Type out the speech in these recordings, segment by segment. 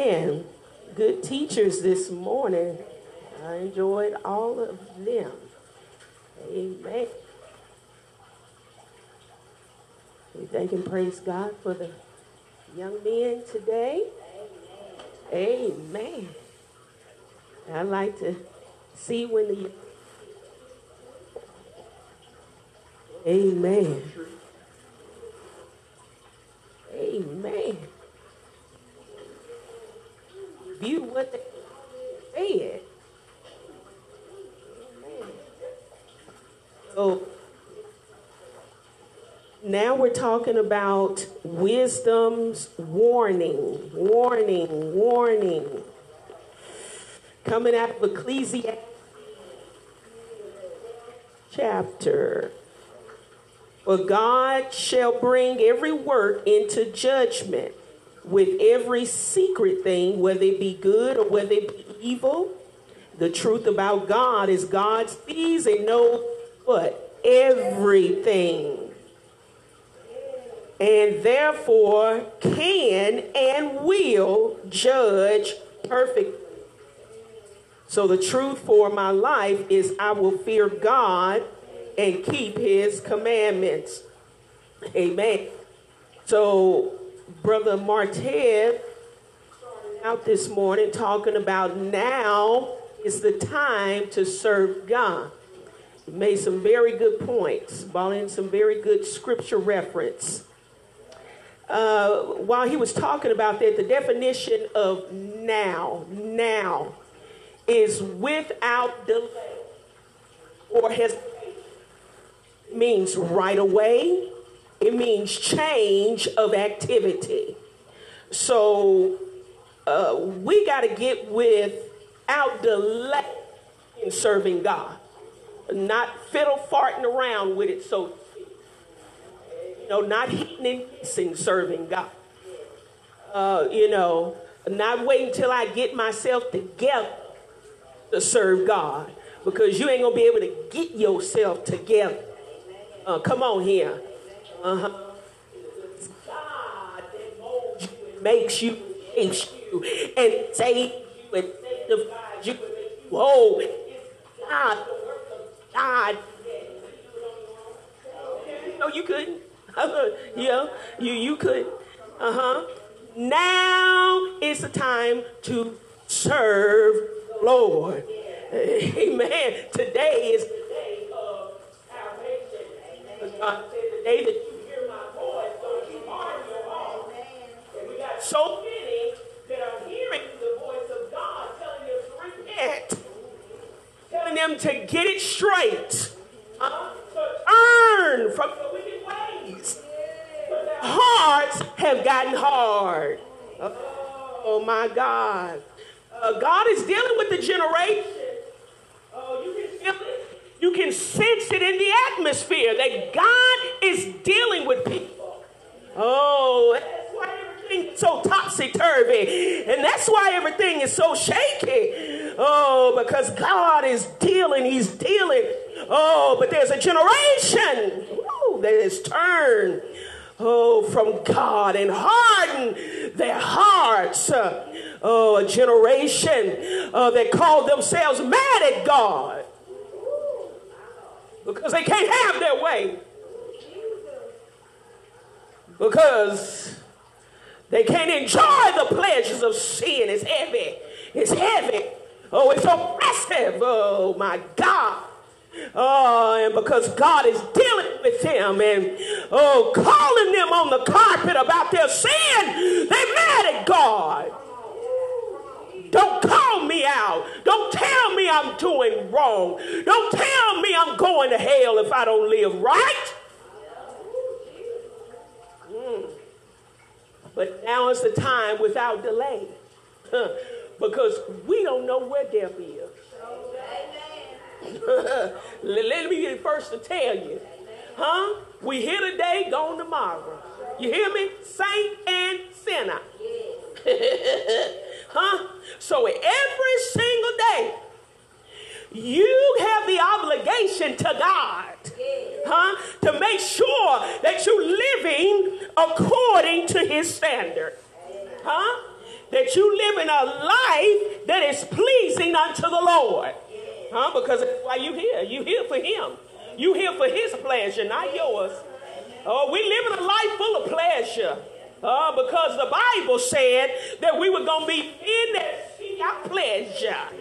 And good teachers this morning. I enjoyed all of them. Amen. We thank and praise God for the young men today. Amen. I like to see when the Amen. Amen. View what they said. So now we're talking about wisdom's warning, warning, warning. Coming out of Ecclesiastes chapter. For God shall bring every work into judgment with every secret thing, whether it be good or whether it be evil. The truth about God is God sees and knows what? Everything. And therefore can and will judge perfectly. So the truth for my life is I will fear God and keep his commandments. Amen. So Brother Martev out this morning talking about now is the time to serve God. He made some very good points, brought in some very good scripture reference. Uh, while he was talking about that, the definition of now, now, is without delay or has means right away. It means change of activity. So uh, we got to get without delay in serving God, not fiddle farting around with it. So you know, not hitting and missing serving God. Uh, you know, not waiting till I get myself together to serve God because you ain't gonna be able to get yourself together. Uh, come on here. Uh-huh. God that molds you and makes you, shapes you, and saves you and sanctifies you and makes you whole. God, the work of God. No, you couldn't. yeah, you you could. Uh huh. Now is the time to serve Lord. Amen. Today is the day of salvation. God said, the day that So many that are hearing the voice of God telling them to repent, telling them to get it straight, uh, to from the wicked ways. Hearts have gotten hard. Oh my God. Uh, God is dealing with the generation. Oh, you can feel it. You can sense it in the atmosphere that God is dealing with people. Oh, everything's so topsy turvy. And that's why everything is so shaky. Oh, because God is dealing, He's dealing. Oh, but there's a generation woo, that has turned oh, from God and hardened their hearts. Oh, a generation uh, that called themselves mad at God because they can't have their way. Because they can't enjoy the pleasures of sin. It's heavy. It's heavy. Oh, it's oppressive. Oh, my God. Oh, and because God is dealing with them and oh, calling them on the carpet about their sin, they're mad at God. Don't call me out. Don't tell me I'm doing wrong. Don't tell me I'm going to hell if I don't live right. But now is the time without delay. Because we don't know where death is. Let me be the first to tell you. Huh? We here today, gone tomorrow. You hear me? Saint and sinner. huh? So every single day, you have the obligation to God, huh? To make sure that you're living according to His standard, huh? that you live in a life that is pleasing unto the Lord. Huh? Because why you here. You here for him. You here for his pleasure, not yours. Oh, we live in a life full of pleasure. Uh, because the Bible said that we were going to be in that pleasure.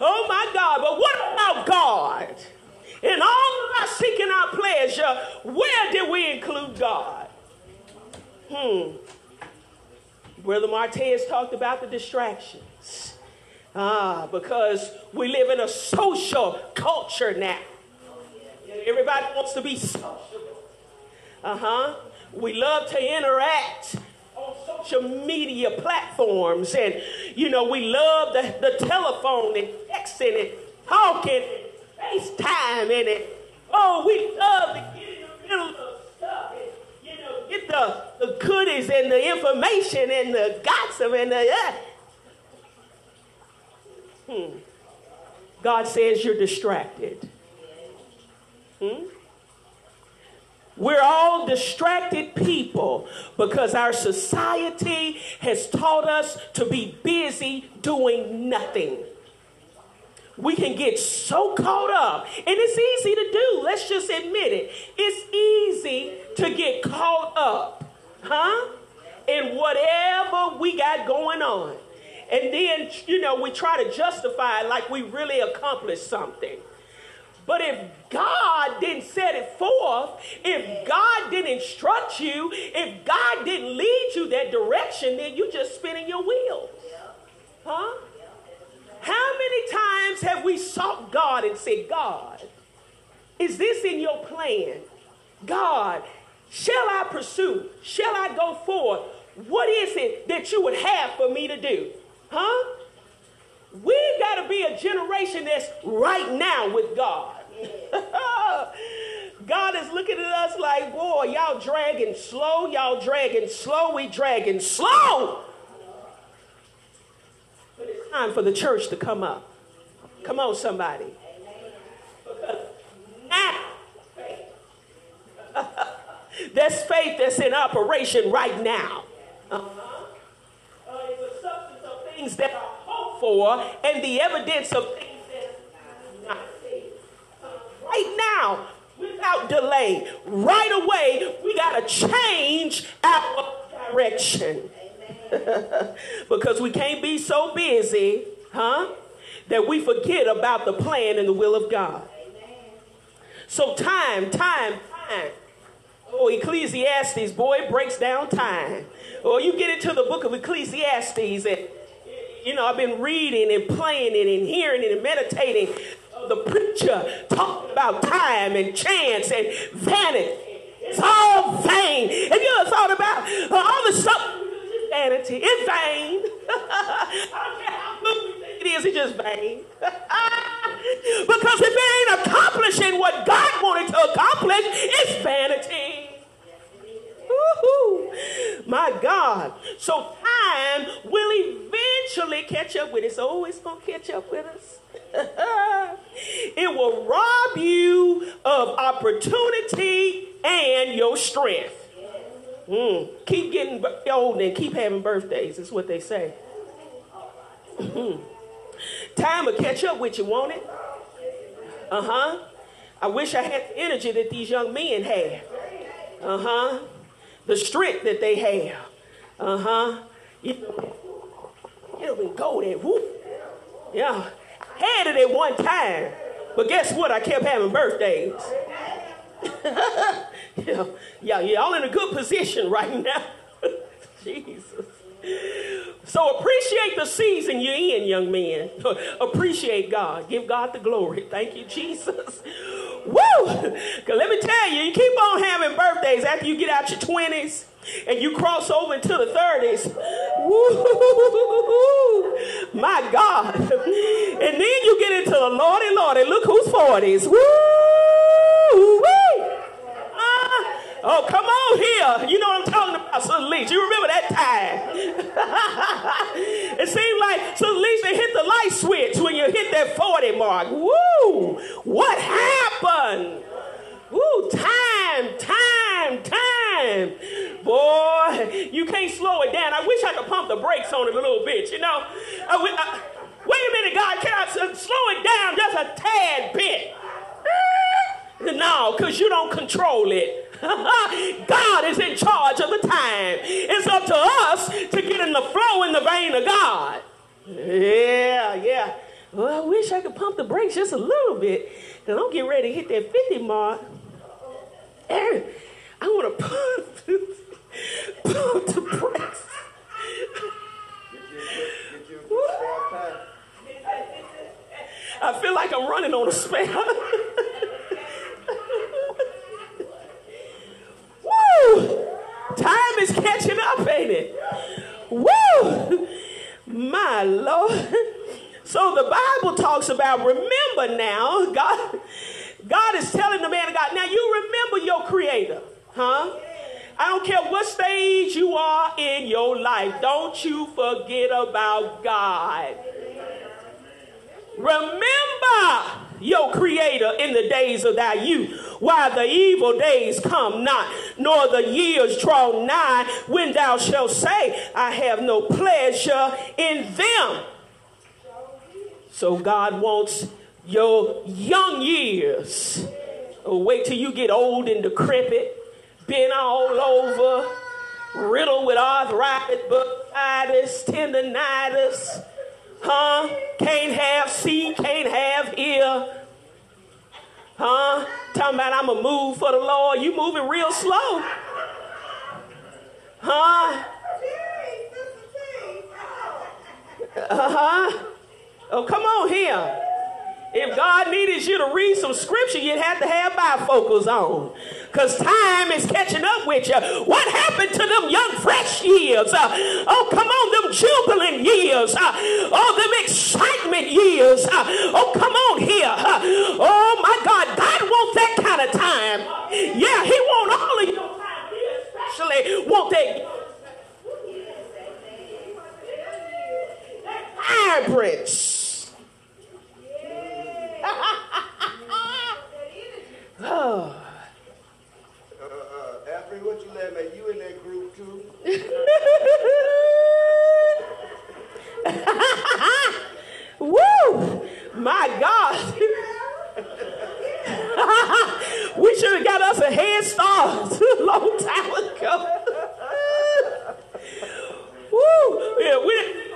Oh my God. But what about God? In all of our seeking our pleasure, where did we include God? Hmm. Brother Martez talked about the distractions. Ah, because we live in a social culture now. Everybody wants to be social. Uh huh. We love to interact on social media platforms, and you know, we love the, the telephone and texting and talking, and FaceTime, and it. Oh, we love to get in the middle of stuff. And, you know, get the, the goodies and the information and the gossip and the. Uh, hmm. God says you're distracted. Hmm? We're all distracted people because our society has taught us to be busy doing nothing. We can get so caught up, and it's easy to do. Let's just admit it. It's easy to get caught up, huh? In whatever we got going on. And then, you know, we try to justify it like we really accomplished something. But if God didn't set it forth, if God didn't instruct you, if God didn't lead you that direction, then you're just spinning your wheels. Huh? How many times have we sought God and said, God, is this in your plan? God, shall I pursue? Shall I go forth? What is it that you would have for me to do? Huh? We've got to be a generation that's right now with God. God is looking at us like, boy, y'all dragging slow, y'all dragging slow, we dragging slow. But it's time for the church to come up. Come on, somebody. Now, that's faith that's in operation right now. Uh-huh. Uh, it's the substance of things that are hoped for and the evidence of things right now delay. Right away, we got to change our direction. because we can't be so busy, huh? That we forget about the plan and the will of God. So, time, time, time. Oh, Ecclesiastes, boy, it breaks down time. Or oh, you get into the book of Ecclesiastes, and you know, I've been reading and playing it and hearing it and meditating the preacher talked about time and chance and vanity. It's all vain. Have you ever thought about all the stuff? Vanity. It's vain. it is, it's just vain. because if it ain't accomplishing what God wanted to accomplish, it's vanity. My God. So time will eventually catch up with us. Oh, it's going to catch up with us. it will rob you of opportunity and your strength. Mm. Keep getting old and keep having birthdays, is what they say. Time will catch up with you, won't it? Uh huh. I wish I had the energy that these young men have. Uh huh. The strength that they have. Uh huh. You, you know, go there. Whoop. Yeah had it at one time. But guess what? I kept having birthdays. yeah, yeah, y'all in a good position right now. Jesus. So appreciate the season you're in, young man. appreciate God. Give God the glory. Thank you, Jesus. Woo! Let me tell you, you keep on having birthdays after you get out your 20s and you cross over into the 30s. Woo! My God. And then you get into the Lordy Lordy. Look who's 40s. Woo! Ah! Oh, come on here. You know what I'm about, Sister Lisa. You remember that time. it seemed like Sister Lisa hit the light switch when you hit that 40 mark. Woo! What happened? Woo! Time, time, time. Boy, you can't slow it down. I wish I could pump the brakes on it a little bit, you know. We, uh, wait a minute, God, can I slow it down just a tad bit? No, because you don't control it. God is in charge of the time. It's up to us to get in the flow in the vein of God. Yeah, yeah. Well, I wish I could pump the brakes just a little bit. Because I'm getting ready to hit that 50 mark. Aaron, I want to pump, pump the brakes. I feel like I'm running on a spare. Woo! Time is catching up, ain't it? Woo! My Lord. So the Bible talks about remember now, God, God is telling the man of God, now you remember your creator, huh? I don't care what stage you are in your life, don't you forget about God. Remember your creator in the days of thy youth, while the evil days come not, nor the years draw nigh, when thou shalt say, I have no pleasure in them. So God wants your young years. Oh, wait till you get old and decrepit, been all over, riddled with arthritis, bursitis, tendonitis Huh? Can't have see, can't have hear. Huh? Talking about I'm a move for the Lord. You moving real slow. Huh? Uh-huh. Oh, come on here. If God needed you to read some scripture, you'd have to have bifocals on. Because time is catching up with you. What happened to them young, fresh years? Uh, oh, come on, them jubilant years. Uh, oh, them excitement years. Uh, oh, come on here. Uh, oh, my God. God wants that kind of time. Yeah, He wants all of your time. He especially want that vibrance. Oh. Uh, uh, Alfred, what you laughing at? You in that group too? Woo! My God. we should have got us a head start a long time ago. Woo! Yeah, we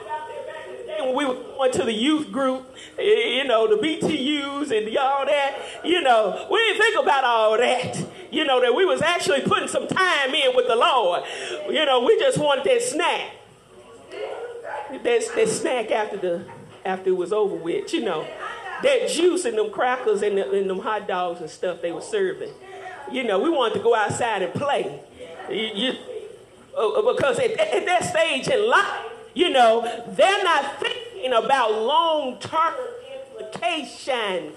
when we were going to the youth group, you know, the BTUs and all that, you know, we didn't think about all that. You know, that we was actually putting some time in with the Lord. You know, we just wanted that snack. That, that snack after the after it was over with, you know. That juice and them crackers and, the, and them hot dogs and stuff they were serving. You know, we wanted to go outside and play. You, you, uh, because at, at that stage in life, you know, they're not thinking about long term implications.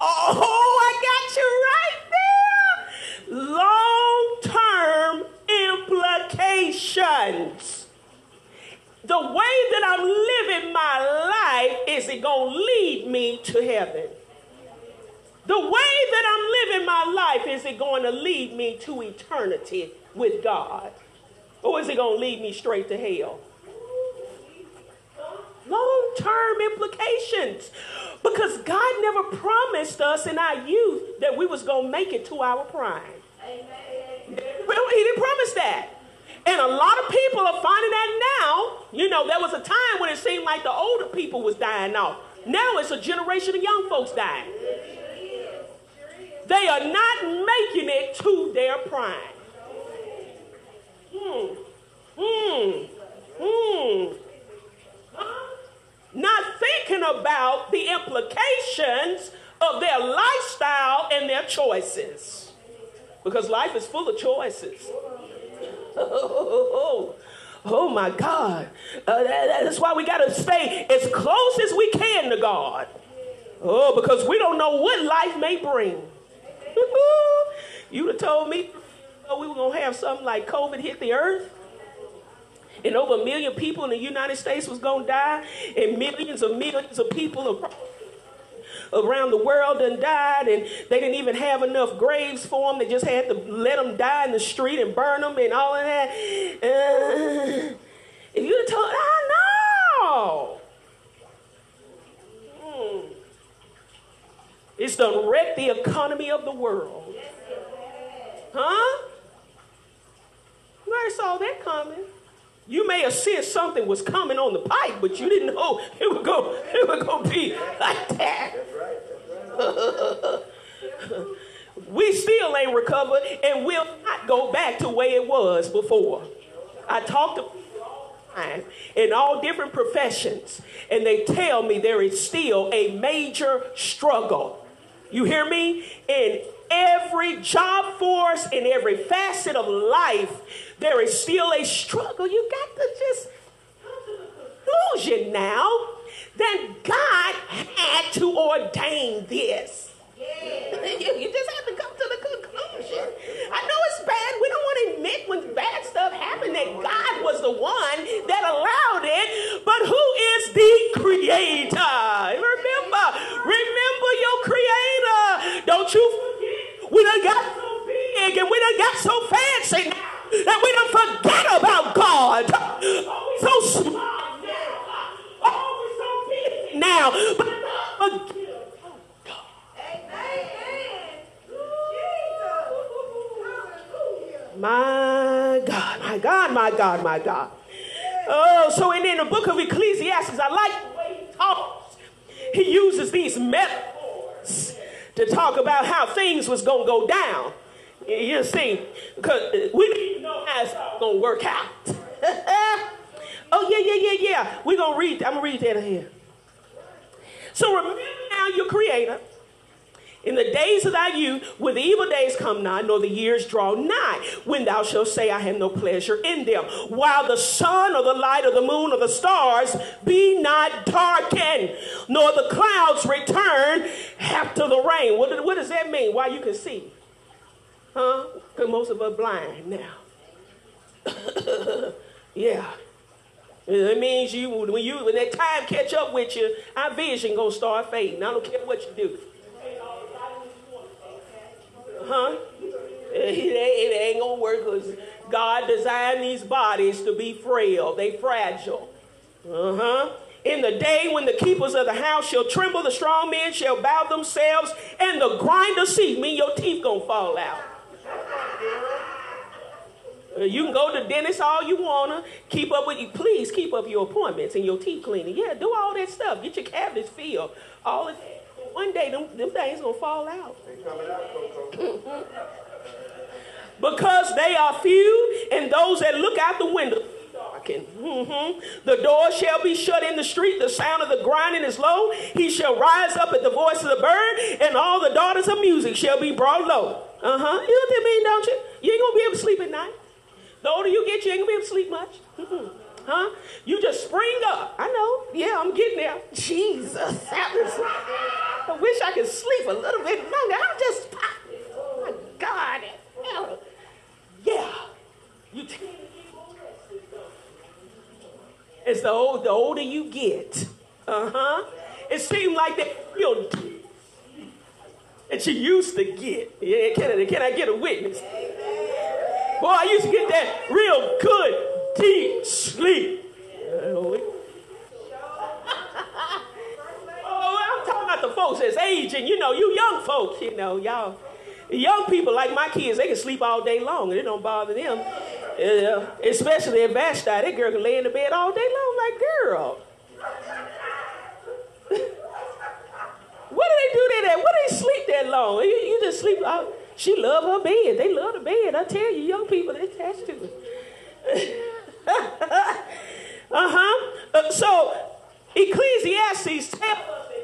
Oh, I got you right there. Long term implications. The way that I'm living my life, is it going to lead me to heaven? The way that I'm living my life, is it going to lead me to eternity with God? Or is it going to lead me straight to hell? Long term implications. Because God never promised us in our youth that we was going to make it to our prime. Amen. He didn't promise that. And a lot of people are finding that now. You know, there was a time when it seemed like the older people was dying off. Now it's a generation of young folks dying. They are not making it to their prime. Hmm. Hmm. Hmm not thinking about the implications of their lifestyle and their choices. Because life is full of choices. Oh, oh my God. Uh, that's why we got to stay as close as we can to God. Oh, because we don't know what life may bring. You'd have told me we were going to have something like COVID hit the earth and over a million people in the United States was going to die, and millions and millions of people around the world done died, and they didn't even have enough graves for them. They just had to let them die in the street and burn them and all of that. Uh, if you'd have told, I know. Hmm. It's done wrecked the economy of the world. Huh? Nobody saw that coming. You may have said something was coming on the pipe, but you didn't know it would go, it would go be like that. we still ain't recovered and will not go back to where it was before. I talked to in all different professions, and they tell me there is still a major struggle. You hear me? In every job force, in every facet of life, there is still a struggle. You got to just conclusion now Then God had to ordain this. Yeah. you just have to come to the conclusion. I know it's bad. We don't want to admit when bad stuff happened that God was the one that allowed it. But who is the creator? Remember, remember your creator. Don't you forget. We done got so big and we done got so fancy now that we don't forget about God. Oh, so smart now. Oh, so big now. But forget My God, my God, my God, my God. Oh, so and in the book of Ecclesiastes, I like the way he talks. He uses these metaphors to talk about how things was going to go down. You see, because uh, we didn't know how it's going to work out. oh, yeah, yeah, yeah, yeah. We're going to read, I'm going to read that here. So remember now your creator in the days of thy youth, when the evil days come nigh, nor the years draw nigh, when thou shalt say, I have no pleasure in them, while the sun or the light or the moon or the stars be not darkened, nor the clouds return after the rain. What, what does that mean? Why you can see? Huh? Because most of us blind now. yeah. It means you when you when that time catch up with you, our vision gonna start fading. I don't care what you do. Huh? It, it ain't gonna work because God designed these bodies to be frail. They fragile. Uh-huh. In the day when the keepers of the house shall tremble, the strong men shall bow themselves, and the grinder seat mean your teeth gonna fall out. Uh, you can go to dentist all you wanna. Keep up with you. Please keep up your appointments and your teeth cleaning. Yeah, do all that stuff. Get your cavities filled. All of one day them, them things gonna fall out. because they are few, and those that look out the window Mm-hmm. The door shall be shut in the street. The sound of the grinding is low. He shall rise up at the voice of the bird, and all the daughters of music shall be brought low. Uh huh. You know what that mean, don't you? You ain't gonna be able to sleep at night. The older you get, you ain't gonna be able to sleep much. Mm-hmm. Huh? You just spring up. I know. Yeah, I'm getting there. Jesus. That was, I wish I could sleep a little bit longer. I'm just, oh my God. Yeah. You t- it's the, old, the older you get. Uh-huh. It seemed like that real deep that you used to get. Yeah, can I, can I get a witness? Boy, I used to get that real good deep sleep. oh, I'm talking about the folks that's aging. You know, you young folks, you know, y'all. Young people like my kids, they can sleep all day long and it don't bother them. Uh, especially in Vashti, that girl can lay in the bed all day long like, girl. what do they do that at? What do they sleep that long? You, you just sleep out. She love her bed. They love the bed. I tell you, young people, they attached to it. uh-huh. Uh, so Ecclesiastes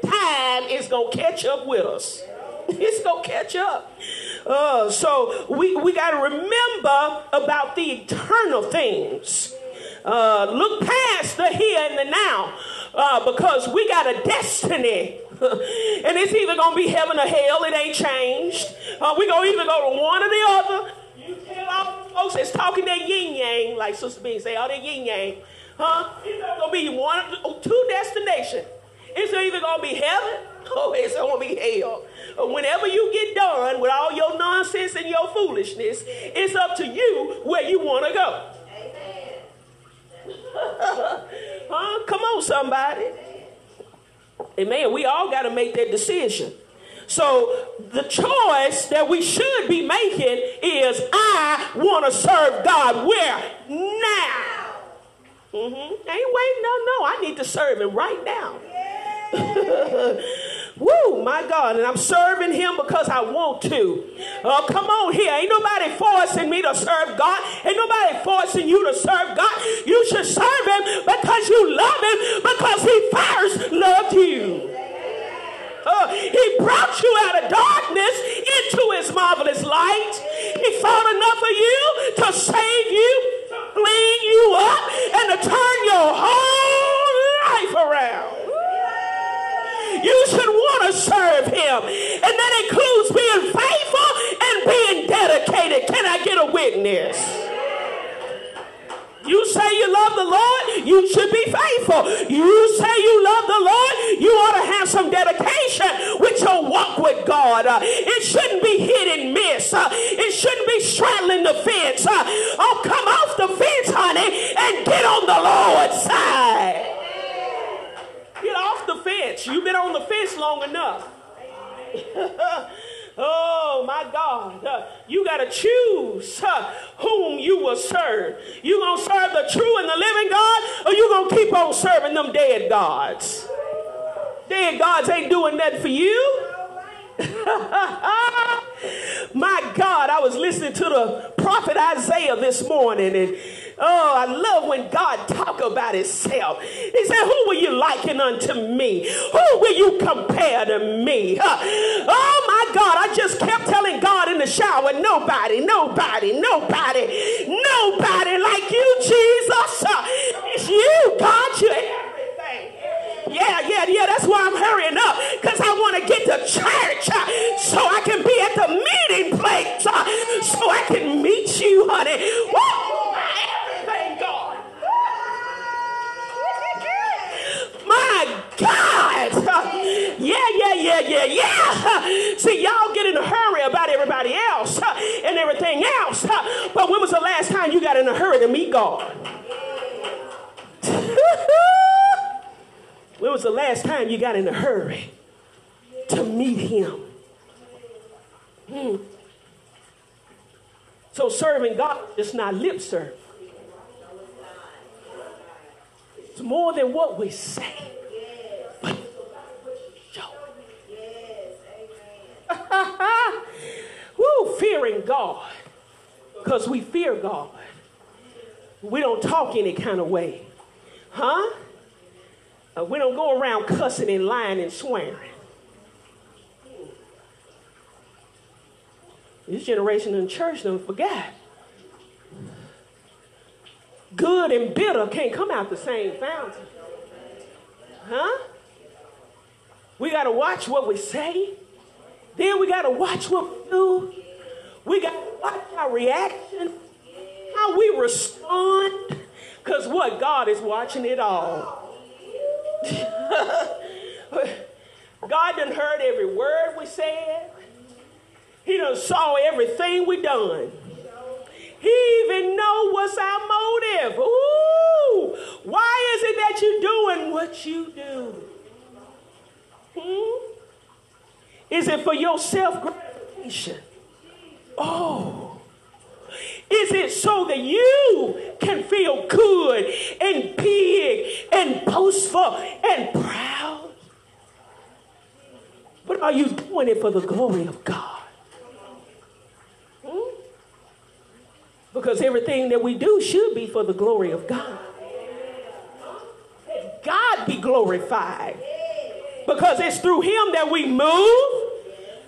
time is gonna catch up with us. It's gonna catch up. Uh, so we, we got to remember about the eternal things. Uh, look past the here and the now uh, because we got a destiny. and it's either going to be heaven or hell. It ain't changed. Uh, we're going to either go to one or the other. You tell all folks that's talking that yin yang, like Sister Bean say, all that yin yang, huh? It's gonna be one, two destinations. It's either gonna be heaven or it's gonna be hell. Whenever you get done with all your nonsense and your foolishness, it's up to you where you want to go. Amen. Huh? Come on, somebody. Amen. We all got to make that decision. So the choice that we should be making is I want to serve God where? Now. Mm-hmm. Ain't waiting, no, no. I need to serve him right now. Woo, my God. And I'm serving him because I want to. Oh, come on here. Ain't nobody forcing me to serve God. Ain't nobody forcing you to serve God. You should serve him because you love him because he first loved you. Uh, he brought you out of darkness into his marvelous light. He thought enough of you to save you, to clean you up, and to turn your whole life around. You should want to serve him. And that includes being faithful and being dedicated. Can I get a witness? You say you love the Lord, you should be faithful. You say you love the Lord, you ought to have some dedication with your walk with God. Uh, it shouldn't be hit and miss. Uh, it shouldn't be straddling the fence. Uh, oh, come off the fence, honey, and get on the Lord's side. Get off the fence. You've been on the fence long enough. Oh my God. Uh, you got to choose uh, whom you will serve. You going to serve the true and the living God or you going to keep on serving them dead gods? Dead gods ain't doing nothing for you. my God, I was listening to the prophet Isaiah this morning and Oh, I love when God talk about himself. He said, who will you liken unto me? Who will you compare to me? Oh my God, I just kept telling God in the shower, nobody, nobody, nobody, nobody like you, Jesus. It's you, God, you everything. Yeah, yeah, yeah, that's why I'm hurrying up because I want to get to church uh, so I can be at the meeting place uh, so I can meet you, honey. Woo! My God. Yeah, yeah, yeah, yeah, yeah. See, y'all get in a hurry about everybody else and everything else. But when was the last time you got in a hurry to meet God? when was the last time you got in a hurry to meet Him? Hmm. So serving God is not lip service. It's more than what we say. Woo, fearing God. Because we fear God. We don't talk any kind of way. Huh? Uh, we don't go around cussing and lying and swearing. This generation in church don't forget good and bitter can't come out the same fountain. Huh? We got to watch what we say. Then we got to watch what we do. We got to watch our reaction, how we respond. Because what? God is watching it all. God done heard every word we said. He done saw everything we done. He even know what's our motive. Ooh, why is it that you're doing what you do? Hmm? Is it for your self gratification? Oh. Is it so that you can feel good and big and boastful and proud? But are you doing it for the glory of God? Because everything that we do should be for the glory of God. God be glorified. Because it's through him that we move,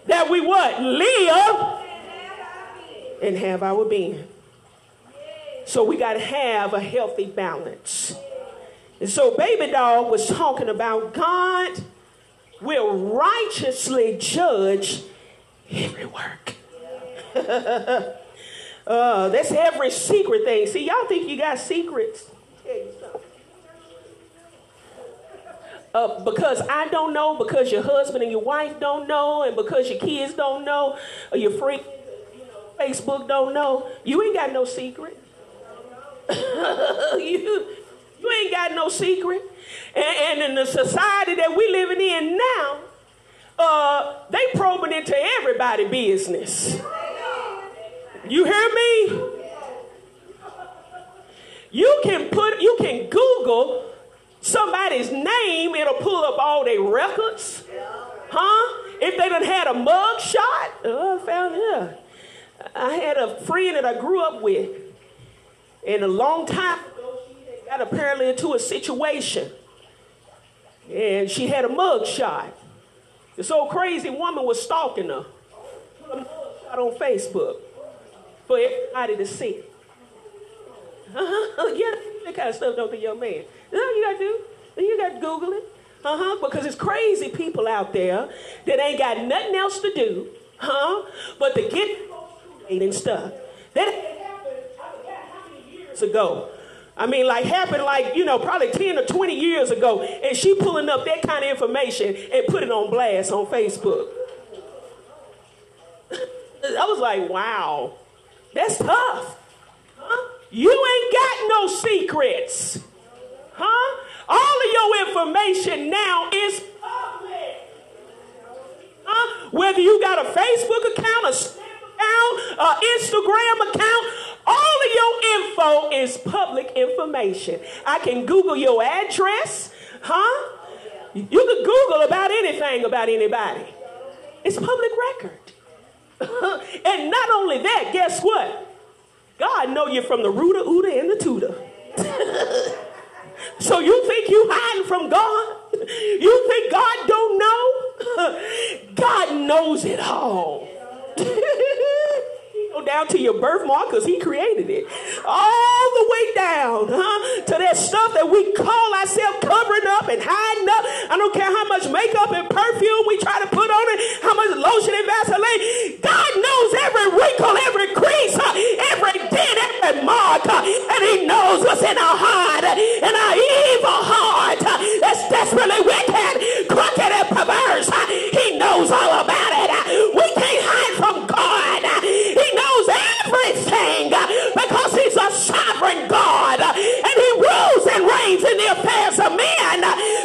that we what? Live and have our being. So we got to have a healthy balance. And so baby dog was talking about God will righteously judge every work. Uh, that's every secret thing. See, y'all think you got secrets. Uh, because I don't know, because your husband and your wife don't know, and because your kids don't know, or your freak Facebook don't know, you ain't got no secret. you, you ain't got no secret. And, and in the society that we living in now, uh, they probing into everybody business. You hear me? You can put, you can Google somebody's name, it'll pull up all their records. Huh? If they done had a mug shot, oh, I found here. I had a friend that I grew up with, and a long time got apparently into a situation, and she had a mug shot. This old crazy woman was stalking her. Put a mug shot on Facebook for everybody to see. Uh-huh. Yeah, that kind of stuff don't be your man. That's all you gotta do. You gotta Google it. Uh-huh. Because it's crazy people out there that ain't got nothing else to do, huh? But to get and stuff. That years ago. I mean, like happened like, you know, probably 10 or 20 years ago. And she pulling up that kind of information and put it on blast on Facebook. I was like, wow, that's tough. Huh? You ain't got no secrets. Huh? All of your information now is public. Huh? Whether you got a Facebook account, a account, an Instagram account, all of your info is public information. I can Google your address, huh? You can Google about anything about anybody. It's public record. and not only that, guess what? God know you from the rooter, ooter, and the tutor. so you think you hiding from God? You think God don't know? God knows it all. Down to your birthmark because he created it. All the way down, huh? To that stuff that we call ourselves covering up and hiding up. I don't care how much makeup and perfume we try to put on it, how much lotion and Vaseline. God knows every wrinkle, every crease, huh? every dent, every mark. huh? And he knows what's in our heart, in our evil heart. That's desperately wicked, crooked, and perverse. He knows all about it. We can't hide from God. Everything uh, because he's a sovereign God and he rules and reigns in the affairs of men.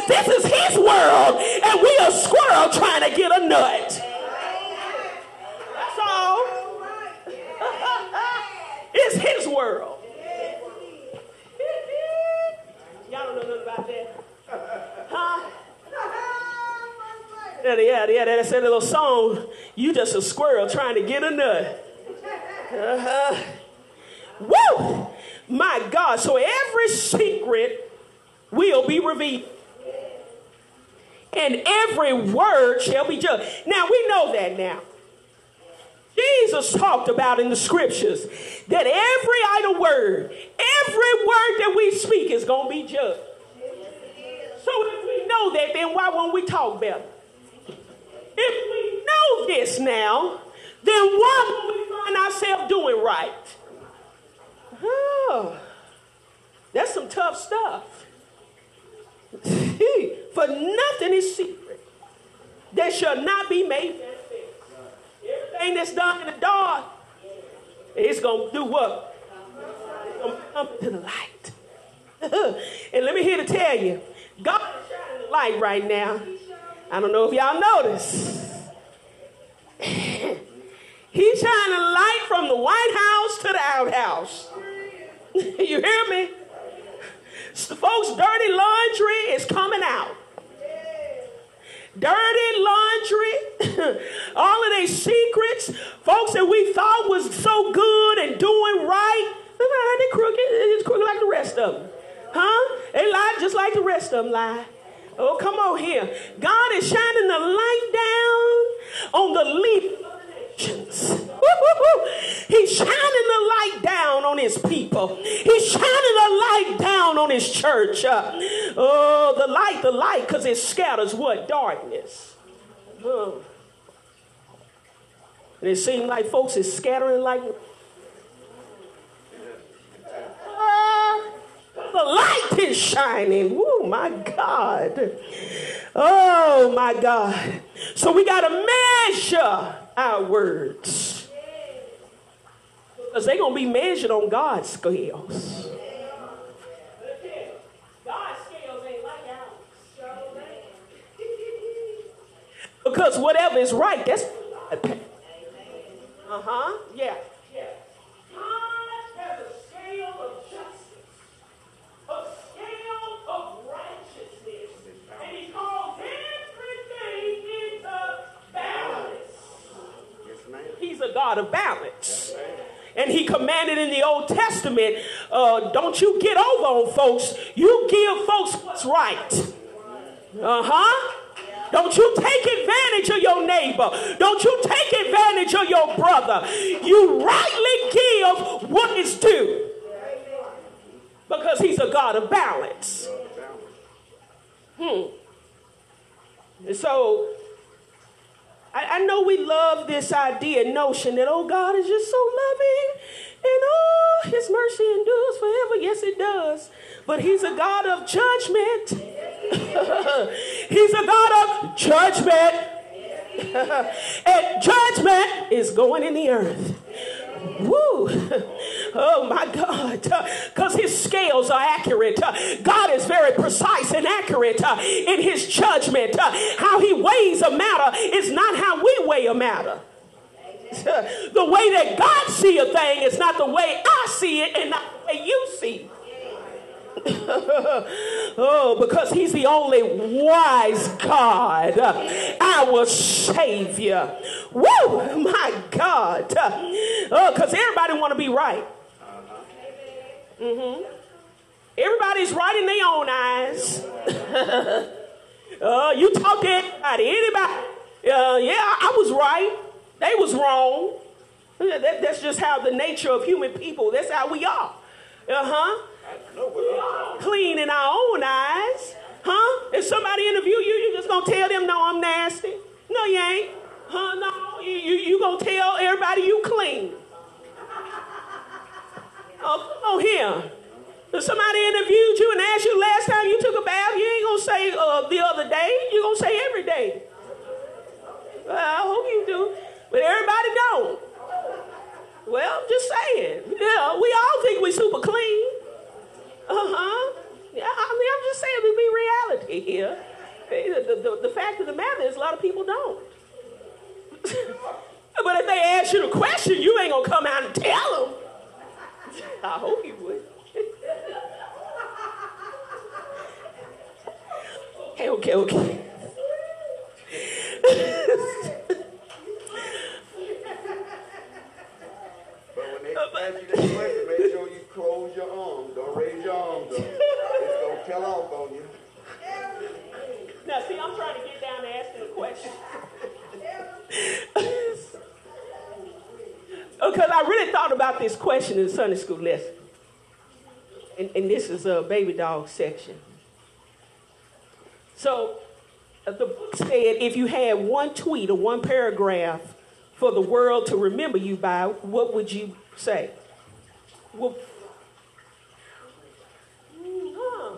This is his world and we a squirrel trying to get a nut. That's all. it's his world. Y'all don't know nothing about that. Huh? Yeah, yeah, yeah, that's that little song. You just a squirrel trying to get a nut. Uh-huh. Woo! My God. So every secret will be revealed. And every word shall be judged. Now we know that now. Jesus talked about in the scriptures that every idle word, every word that we speak is going to be judged. So if we know that, then why won't we talk better? If we know this now, then why find ourselves doing right? Oh, that's some tough stuff. For nothing is secret that shall not be made. Everything that's done in the dark, it's going to do what? It's going to come to the light. and let me here to tell you, God is shining light right now. I don't know if y'all notice. He's shining light from the White House to the outhouse. you hear me? Folks, dirty laundry is coming out. Dirty laundry, all of their secrets, folks that we thought was so good and doing right, they crooked, they crooked like the rest of them. Huh? They lie just like the rest of them lie. Oh, come on here. God is shining the light down on the leaf He's shining the light down on his people. He's shining the light down on his church. Uh, oh, the light, the light, because it scatters what? Darkness. Oh. And it seems like folks is scattering like. Ah, the light is shining. Oh, my God. Oh, my God. So we got to measure our words. Because they're going to be measured on God's scales. Because whatever is right, that's. Uh huh. Yeah. Yeah. God has a scale of justice, a scale of righteousness, and He calls everything into balance. Yes, ma'am. He's a God of balance. And he commanded in the Old Testament, uh, don't you get over on folks. You give folks what's right. Uh huh. Don't you take advantage of your neighbor. Don't you take advantage of your brother. You rightly give what is due. Because he's a God of balance. Hmm. And so I, I know we love this idea, notion that, oh, God is just so loving and oh, his mercy endures forever. Yes, it does. But he's a God of judgment. he's a God of judgment. and judgment is going in the earth. Woo! Oh my God. Because his scales are accurate. God is very precise and accurate uh, in his judgment. Uh, how he weighs a matter is not how we weigh a matter. The way that God see a thing is not the way I see it and not the way you see it. oh, because he's the only wise God, our Savior. Woo, my God. Oh, because everybody want to be right. Mm-hmm. Everybody's right in their own eyes. uh, you talk to anybody, anybody. Uh, yeah, I was right. They was wrong. That, that's just how the nature of human people. That's how we are. Uh huh. Clean in our own eyes. Huh? If somebody interview you, you just gonna tell them, no, I'm nasty. No, you ain't. Huh? No, you, you, you gonna tell everybody you clean. Oh, on here. If somebody interviewed you and asked you last time you took a bath, you ain't gonna say uh, the other day. you gonna say every day. Well, I hope you do. But everybody don't. Well, I'm just saying. Yeah, we all think we super clean. Uh-huh. Yeah, I mean, I'm just saying we be reality here. The, the, the fact of the matter is a lot of people don't. but if they ask you the question, you ain't gonna come out and tell them. I hope you would. okay, okay, okay. Ask you that question, make sure you close your arms. Don't raise your arms up. It's going to tell off on you. Now, see, I'm trying to get down to asking a question. Because I really thought about this question in Sunday school lesson. And, and this is a baby dog section. So uh, the book said if you had one tweet or one paragraph for the world to remember you by, what would you say? Well, huh.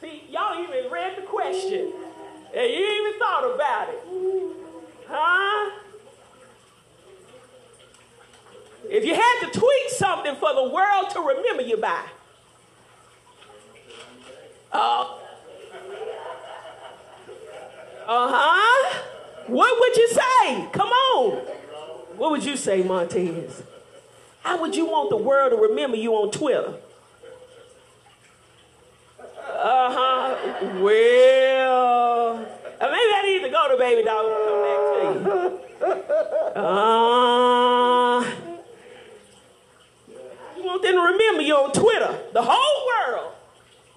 See, y'all even read the question. And you even thought about it. Huh? If you had to tweet something for the world to remember you by, uh huh. What would you say? Come on. What would you say, Montez? How would you want the world to remember you on Twitter? Uh huh. Well, maybe I need to go to Baby Dog and come back to you. Uh, you want them to remember you on Twitter. The whole world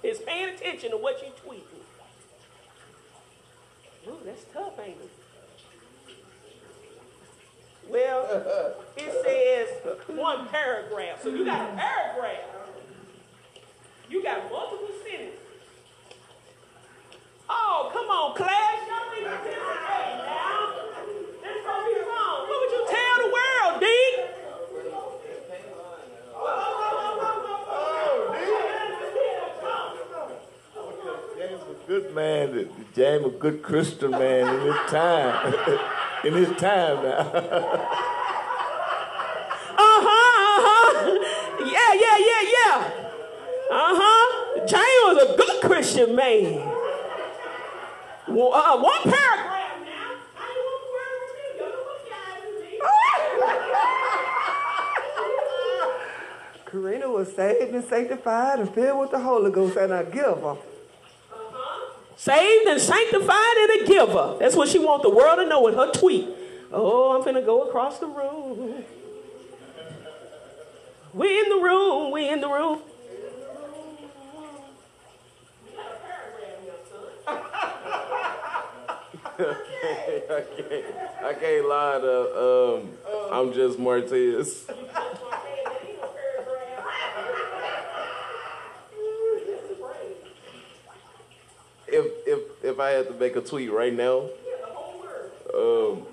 is paying attention to what you tweet. Ooh, that's tough, ain't it? Well, it says one paragraph. So you got a paragraph. You got multiple sentences. Oh, come on, class. Y'all need to participate now. This gonna be fun. What would you tell the world, D? James a good man. James a good Christian man in his time. in his time now. Bishop May. Well, uh, one paragraph. Karina was saved and sanctified and filled with the Holy Ghost and a giver. Uh-huh. Saved and sanctified and a giver. That's what she wants the world to know in her tweet. Oh, I'm gonna go across the room. We in the room, we in the room. I can't, I can't lie to, um, I'm just Martez. if, if, if I had to make a tweet right now, um,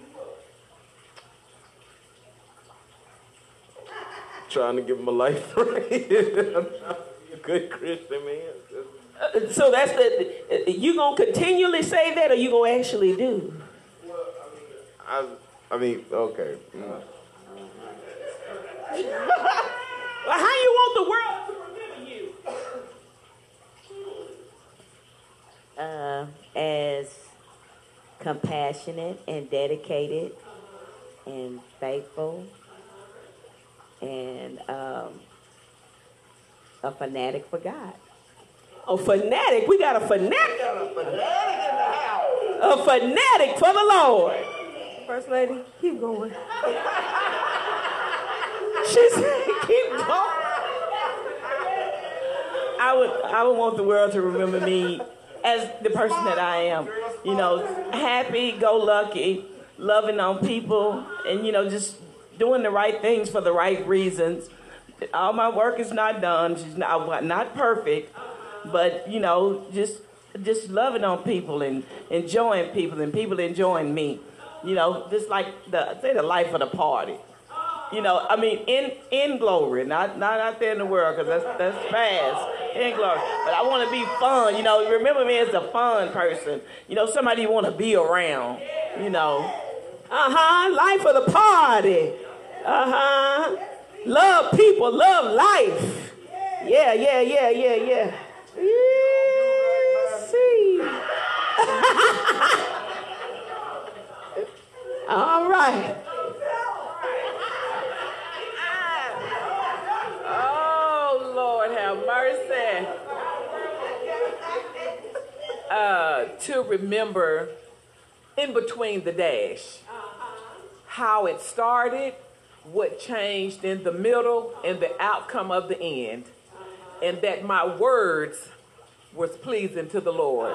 trying to give my life right. Good Christian man. Uh, so that's the. You gonna continually say that, or you gonna actually do? I, I mean, okay. Mm. Well, how you want the world to remember you? uh, as compassionate and dedicated and faithful and um, a fanatic for God. A fanatic. We got a fanatic. A fanatic for the Lord. First lady, keep going. She said, keep going. I would I would want the world to remember me as the person that I am. You know, happy, go lucky, loving on people, and you know, just doing the right things for the right reasons. All my work is not done. She's not not perfect, but you know, just just loving on people and enjoying people and people enjoying me. You know, just like the say the life of the party. You know, I mean, in in glory, not not out there in the world, because that's that's fast. In glory, but I want to be fun. You know, remember me as a fun person. You know, somebody you want to be around. You know, Uh huh. Life of the party. Uh huh. Love people. Love life. Yeah, yeah, yeah, yeah, yeah. See. All right. Oh, Lord, have mercy. Uh, to remember in between the dash how it started, what changed in the middle, and the outcome of the end, and that my words was pleasing to the Lord.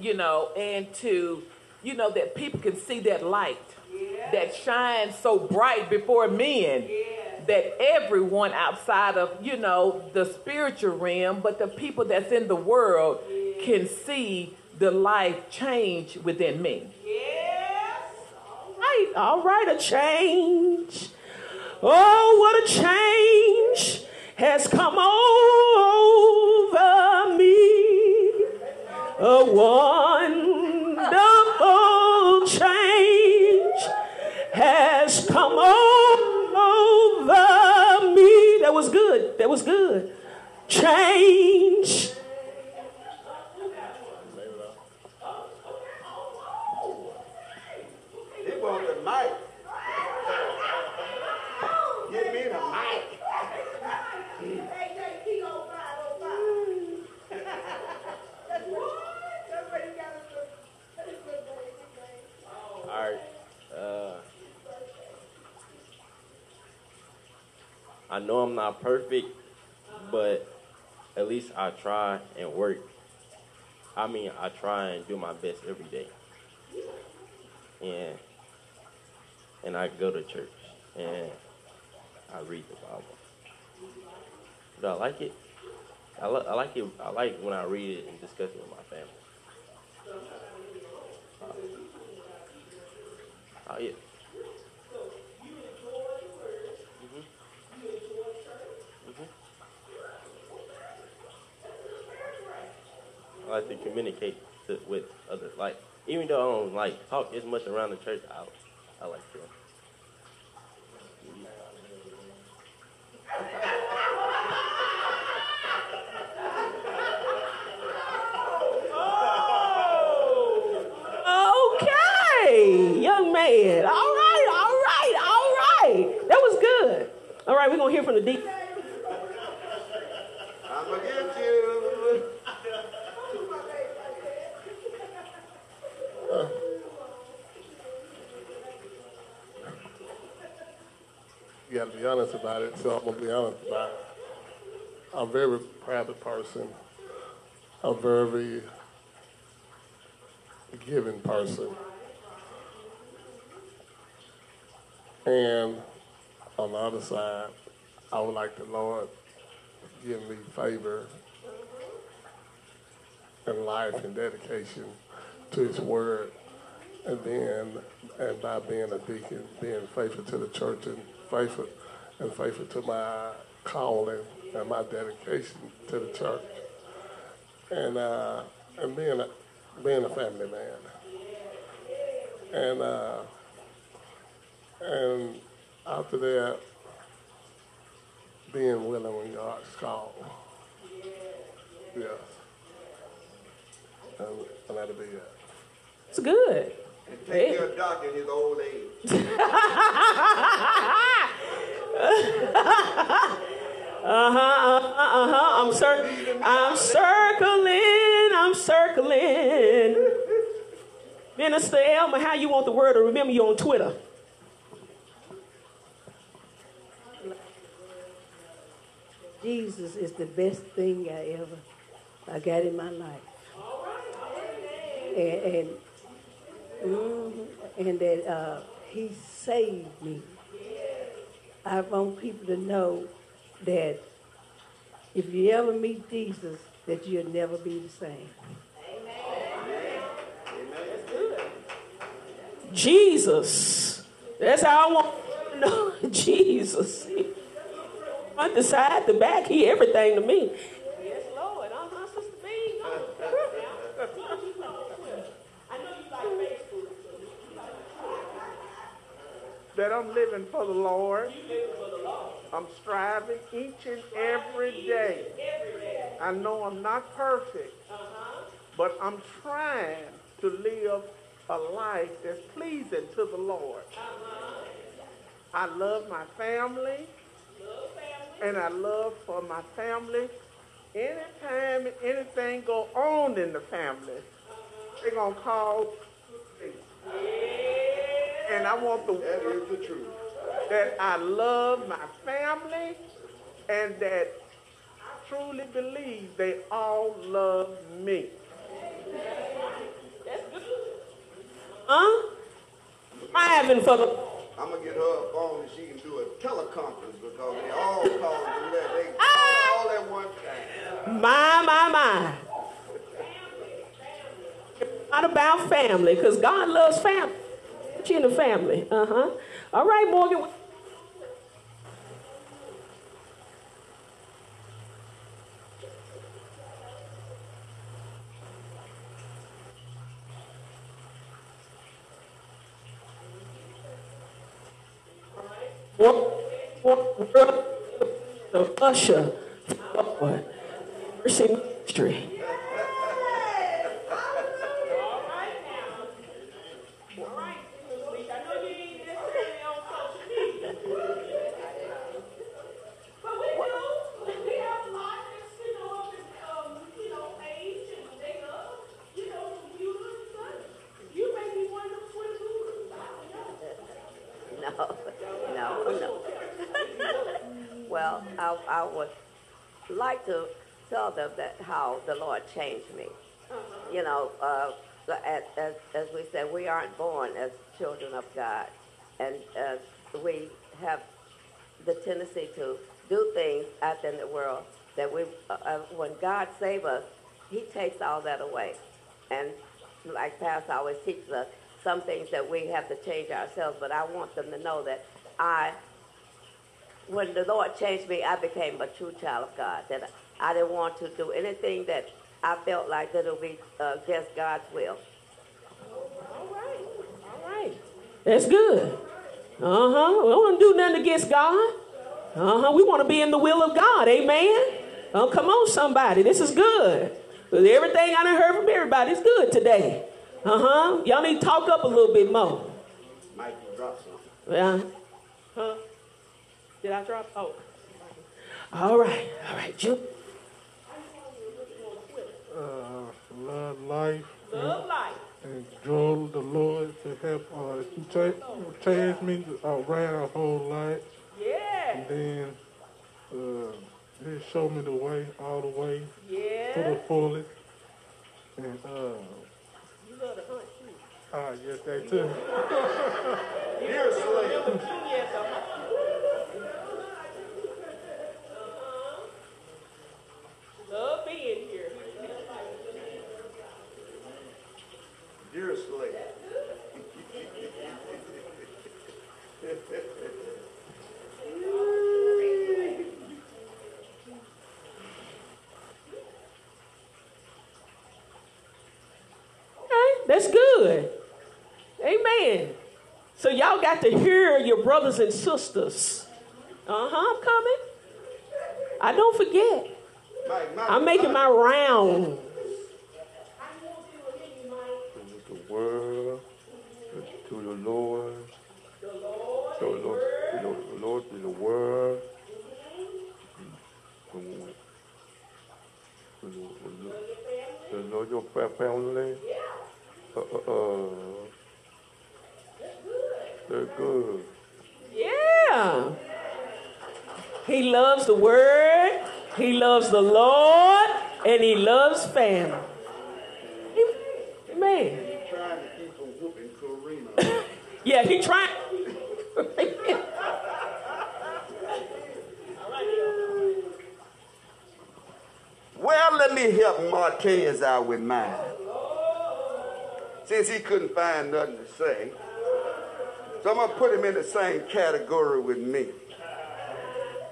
You know, and to, you know, that people can see that light that shines so bright before men that everyone outside of, you know, the spiritual realm, but the people that's in the world can see the life change within me. Right. All right. A change. Oh, what a change has come over me. A wonderful change has come over me. That was good. That was good. Change. He wants the mic. Give me the mic. All right. Uh, I know I'm not perfect, but at least I try and work. I mean, I try and do my best every day. And and I go to church and I read the Bible. Do I like it? I, li- I like it. I like when I read it and discuss it with my family. Uh, oh yeah. Like to communicate to, with others. Like even though I don't like talk as much around the church, I I like to. Okay, young man. All right, all right, all right. That was good. All right, we're to hear from the deep. Got to be honest about it, so I'm gonna be honest about it. I'm a very private person. A very giving person. And on the other side, I would like the Lord to give me favor and life and dedication to His Word, and then and by being a deacon, being faithful to the church and faithful and faithful to my calling and my dedication to the church, and uh, and being a being a family man, and uh, and after that, being willing when God's called. Yes. And, and that'll be it. It's good. And take care of Doc in his old age. Uh-huh, uh-huh, uh-huh. I'm cir- I'm circling, I'm circling. Minister Elmer, how you want the word to remember you on Twitter? Jesus is the best thing I ever I got in my life. And and, mhm, and that uh, he saved me. I want people to know that if you ever meet Jesus, that you'll never be the same. Jesus. That's how I want to know Jesus. Front, the side, the back, he everything to me. Yes, Lord. Uh-huh, Sister B. I know you like Facebook. That I'm living for the Lord. I'm striving each and every day. I know I'm not perfect, but I'm trying to live a life that's pleasing to the Lord. I love my family, and I love for my family. Anytime anything go on in the family, they're gonna call me. And I want the That is the truth. that I love my family and that I truly believe they all love me. Huh? I haven't for the. I'm gonna get her a phone and she can do a teleconference because they all call and let they call all at one time. My, my, my. It's not about family, because God loves family. You in the family. Uh huh. All right, Morgan. One, one, the usher, Lord, mercy ministry. No, no, no. well, I, I would like to tell them that Lord changed me. You know, uh, as, as, as we said, we aren't born as children of God, and uh, we have the tendency to do things out in the world that we, uh, uh, when God saves us, He takes all that away. And like Pastor always teaches us, some things that we have to change ourselves, but I want them to know that I, when the Lord changed me, I became a true child of God. That I didn't want to do anything that I felt like that'll be uh, against God's will. All right. All right. That's good. Uh huh. We don't want to do nothing against God. Uh huh. We want to be in the will of God. Amen. Oh, come on, somebody. This is good. 'Cause everything I done heard from everybody is good today. Uh huh. Y'all need to talk up a little bit more. Mike dropped something. Yeah. Huh? Did I drop? Oh. All right. All right. Ju- Uh, love life. Love life. And enjoy the Lord to help uh, cha- change me around a whole life. Yeah. and then uh, they showed me the way, all the way Yeah. to the fullest. And uh, You love to hunt too. ah, yes, they too. Dear slave. Love being here. Okay, that's good. Amen. So y'all got to hear your brothers and sisters. Uh huh, I'm coming. I don't forget. Mike, Mike, I'm making my round. the world, to the Lord, to the Lord, the Lord, the world, the- to the- to the Lord, your family. Uh, uh, uh, they're good. Yeah. He loves the word, he loves the Lord, and he loves family. Amen. trying to keep from whooping Karina. Yeah, he trying. Well, let me help Marquez out with mine. Since he couldn't find nothing to say. So I'm gonna put him in the same category with me.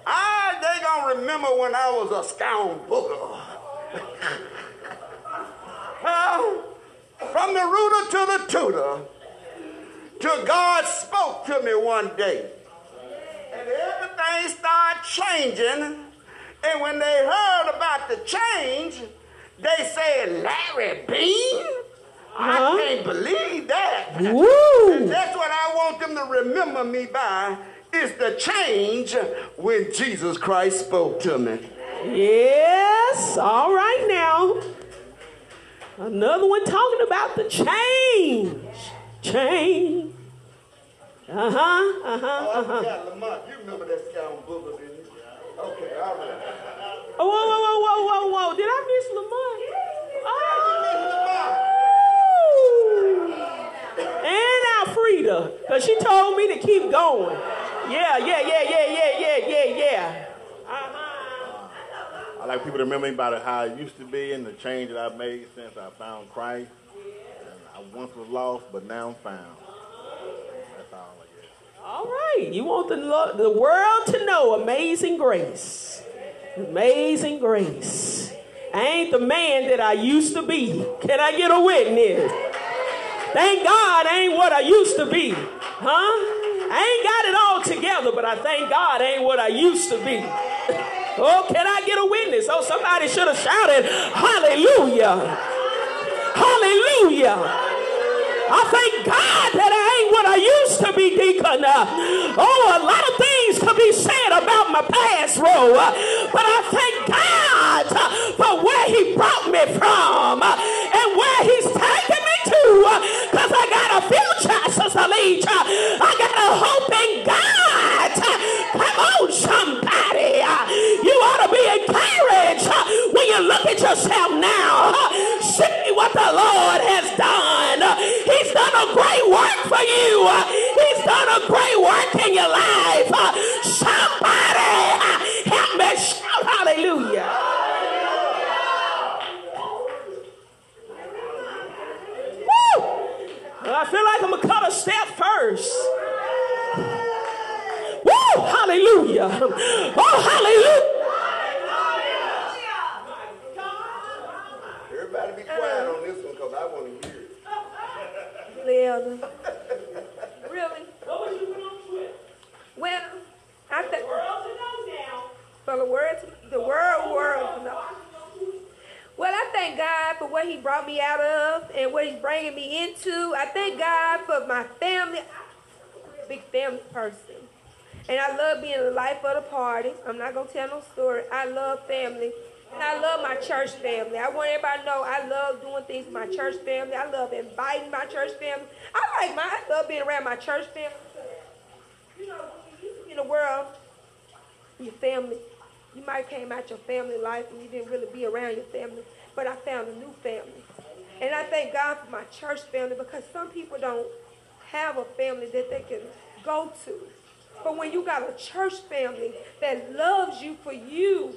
Ah, they gonna remember when I was a scoundrel. From the rooter to the tutor, till God spoke to me one day. And everything started changing. And when they heard about the change, they said, Larry Bean? I uh-huh. can't believe that. That's what I want them to remember me by is the change when Jesus Christ spoke to me. Yes, all right now. Another one talking about the change. Change. Uh huh, uh huh, Oh, uh I huh. forgot Lamont. You remember that scoundrel, didn't you? Okay, all right. Oh, whoa, whoa, whoa, whoa, whoa, whoa. Did I miss Lamont? Oh. And Alfreda, because she told me to keep going. Yeah, yeah, yeah, yeah, yeah, yeah, yeah, yeah. I like people to remember me about how I used to be and the change that I've made since I found Christ. And I once was lost, but now I'm found. That's all I guess. All right. You want the, lo- the world to know amazing grace. Amazing grace. I ain't the man that I used to be. Can I get a witness? Thank God I ain't what I used to be. Huh? I ain't got it all together, but I thank God I ain't what I used to be. Oh, can I get a witness? Oh, somebody should have shouted, Hallelujah! Hallelujah! I thank God that I ain't what I used to be, Deacon. Uh, oh, a lot of things could be said about my past role, uh, but I thank God uh, for where He brought me from and where He's taking me to. Because I got a future, Sister Leach. I got a hope in God. Come on, somebody. You ought to be encouraged when you look at yourself now. What the Lord has done. He's done a great work for you. He's done a great work in your life. Somebody help me shout hallelujah. Woo! I feel like I'm going to cut a step first. Woo! Hallelujah. Oh, hallelujah. Everybody be quiet on this one because I want to hear Leona. Really? Well, I think for the world, to, the world, world to know. Well, I thank God for what He brought me out of and what He's bringing me into. I thank God for my family. I'm a big family person. And I love being the life of the party. I'm not going to tell no story. I love family. And I love my church family. I want everybody to know I love doing things with my church family. I love inviting my church family. I like my, I love being around my church family. You know, in the world, your family. You might came out your family life and you didn't really be around your family, but I found a new family. And I thank God for my church family because some people don't have a family that they can go to. But when you got a church family that loves you for you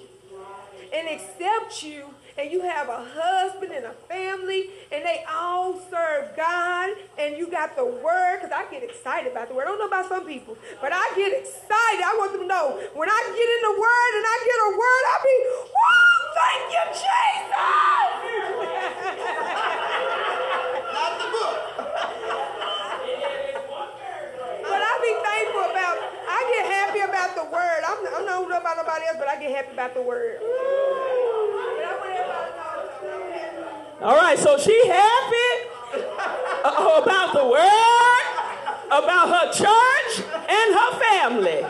and accept you, and you have a husband and a family, and they all serve God, and you got the word, because I get excited about the word. I don't know about some people, but I get excited. I want them to know when I get in the word and I get a word, I be, woo, thank you, Jesus! Not the book. But I be thankful about, I get happy about the word. I'm, I don't know about nobody else, but I get happy about the word. All right, so she happy about the word, about her church, and her family.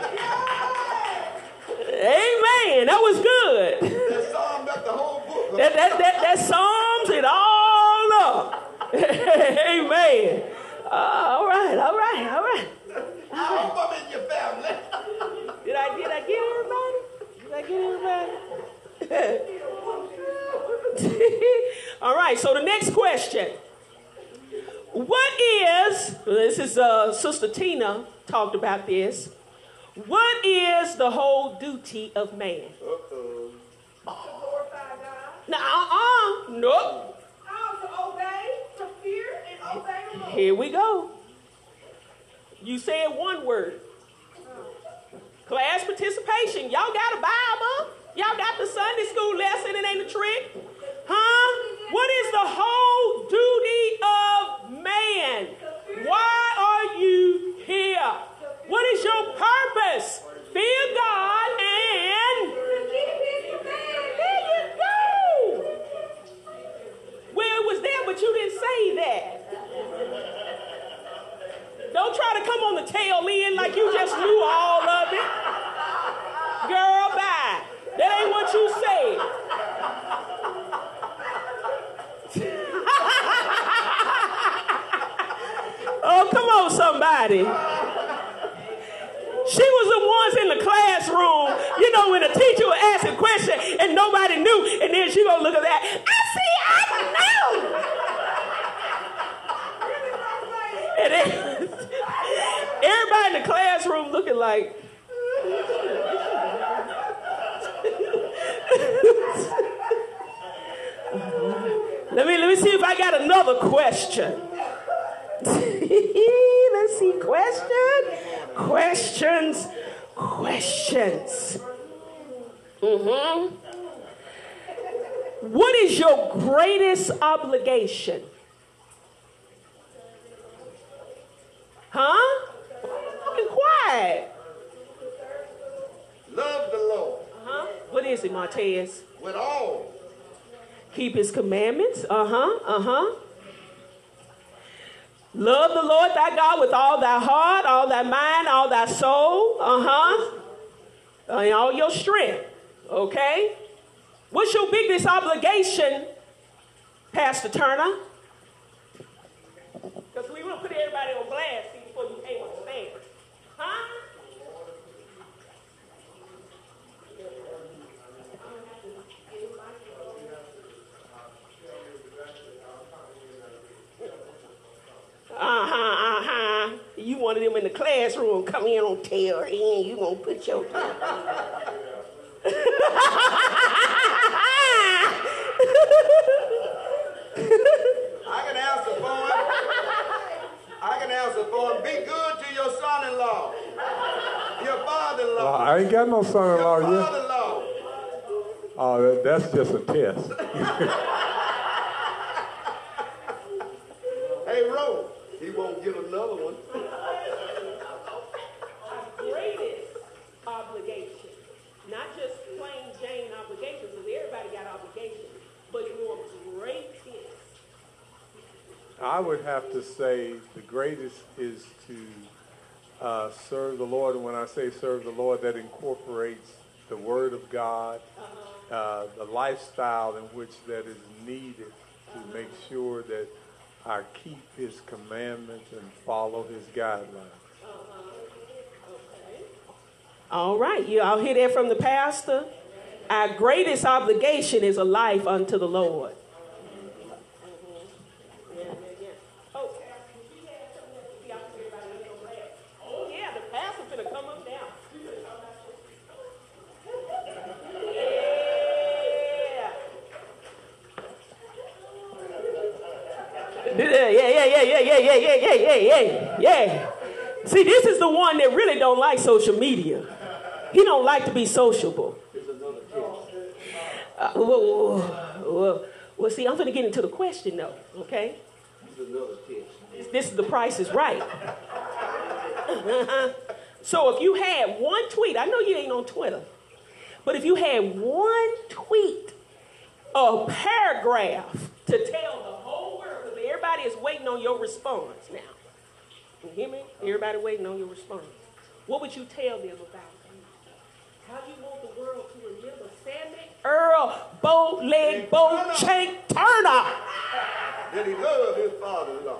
Amen. That was good. That song about the whole book. That, that, that, that sums it all up. Amen. Uh, all right, all right, all right. I hope I'm in your family. Did I, did I get everybody? Did I get everybody? All right, so the next question. What is, this is uh, Sister Tina talked about this. What is the whole duty of man? Uh-oh. Now, uh-uh, nope. to obey, to fear, and obey the Lord. Here we go. You said one word. Class participation. Y'all got a Bible? Y'all got the Sunday school lesson? It ain't a trick. Huh? What is the whole duty of man? Why are you here? What is your purpose? Fear God and there you go. Well, it was there, but you didn't say that. Don't try to come on the tail end like you just knew all of it. Girl, bye. That ain't what you said. oh, come She was the ones in the classroom, you know, when the teacher would ask a question and nobody knew, and then she gonna look at that. I see, I know. And then, everybody in the classroom looking like. let me let me see if I got another question. See, question, questions, questions. Mm-hmm. What is your greatest obligation? Huh? Fucking quiet. Love the Lord. Uh-huh. What is it, Martez? With all. Keep his commandments. Uh-huh. Uh-huh. Love the Lord thy God with all thy heart, all thy mind, all thy soul. Uh-huh. And all your strength. Okay? What's your biggest obligation, Pastor Turner? Because we want to put everybody on blast before you came on stage. Huh? Uh-huh, uh-huh. You one of them in the classroom come in on tail end, you gonna put your I can answer for him. I can answer for him. Be good to your son-in-law, your father-in-law, Well, I ain't got no son-in-law your yet. father-in-law. Oh, that's just a test. to say the greatest is to uh, serve the Lord. And when I say serve the Lord, that incorporates the Word of God, uh, the lifestyle in which that is needed to make sure that I keep His commandments and follow His guidelines. All right, you all hear that from the pastor? Our greatest obligation is a life unto the Lord. Oh, yeah, the pastor's gonna come up now. Yeah. Yeah, yeah, yeah, yeah, yeah, yeah, yeah, yeah, yeah. See, this is the one that really don't like social media. He don't like to be sociable. Uh, well, well, well, see, I'm going to get into the question, though, okay? This, this is the price is right. so if you had one tweet, I know you ain't on Twitter, but if you had one tweet, a paragraph to tell the whole world, because everybody is waiting on your response now. You hear me? Everybody waiting on your response. What would you tell them about you? How do you want the world to remember Sammy Earl Bow Leg Bow Chank Turner? Did he love his father-in-law?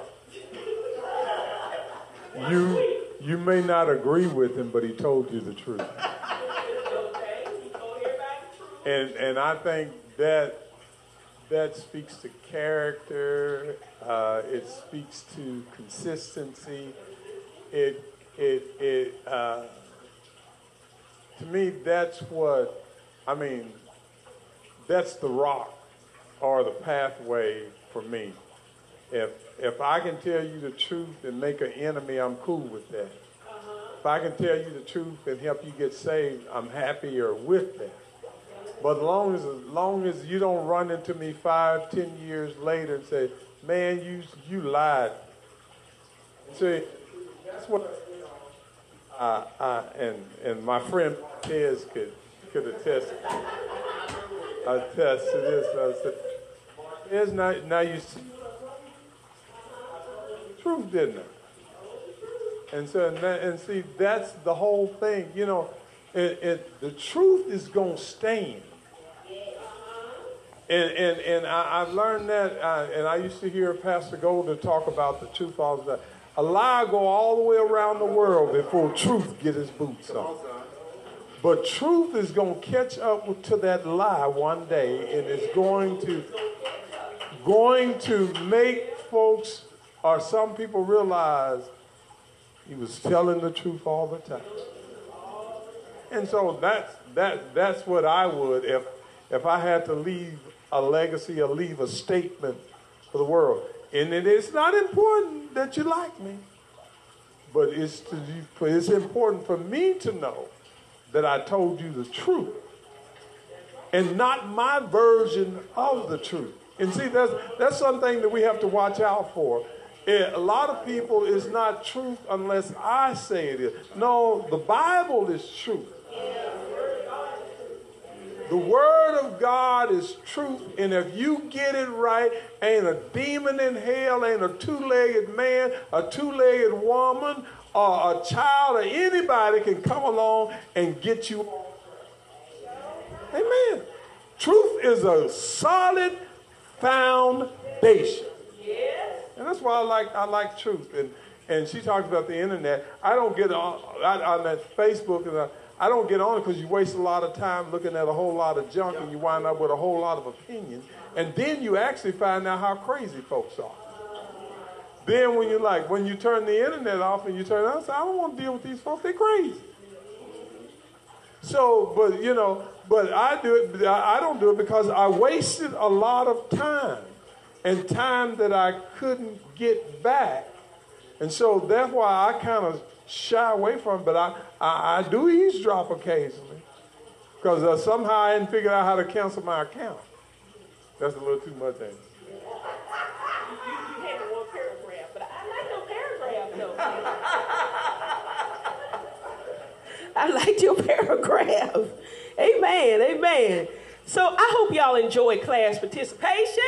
You you may not agree with him, but he told you the truth. And and I think that that speaks to character. Uh, it speaks to consistency. It it it uh, to me that's what I mean. That's the rock or the pathway for me. If if I can tell you the truth and make an enemy, I'm cool with that. If I can tell you the truth and help you get saved, I'm happier with that. But long as, as long as you don't run into me five, ten years later and say, "Man, you you lied," see, that's what I, I and and my friend Tez could could attest attest to this. I said, "Tez, now now you see truth, didn't it?" And so and, that, and see, that's the whole thing. You know, it, it the truth is gonna stand. And, and, and I, I've learned that, uh, and I used to hear Pastor Golden talk about the truth all time. A lie go all the way around the world before truth get his boots on. But truth is going to catch up to that lie one day, and it's going to going to make folks or some people realize he was telling the truth all the time. And so that's that that's what I would if if I had to leave a legacy or leave a statement for the world. And it is not important that you like me, but it's, to, it's important for me to know that I told you the truth and not my version of the truth. And see, that's, that's something that we have to watch out for. It, a lot of people, is not truth unless I say it is. No, the Bible is truth. The Word of God is truth, and if you get it right, ain't a demon in hell, ain't a two legged man, a two legged woman, or a child, or anybody can come along and get you. Amen. Truth is a solid foundation. And that's why I like I like truth. And and she talks about the internet. I don't get on on that Facebook and I, I don't get on it because you waste a lot of time looking at a whole lot of junk and you wind up with a whole lot of opinions. And then you actually find out how crazy folks are. Then when you like, when you turn the internet off and you turn it say, I don't want to deal with these folks. They're crazy. So, but you know, but I do it. I don't do it because I wasted a lot of time and time that I couldn't get back. And so that's why I kind of shy away from but I, I, I do eavesdrop occasionally because uh, somehow I hadn't figured out how to cancel my account. That's a little too much, ain't it? I liked your paragraph. Amen. Amen. So I hope y'all enjoyed class participation.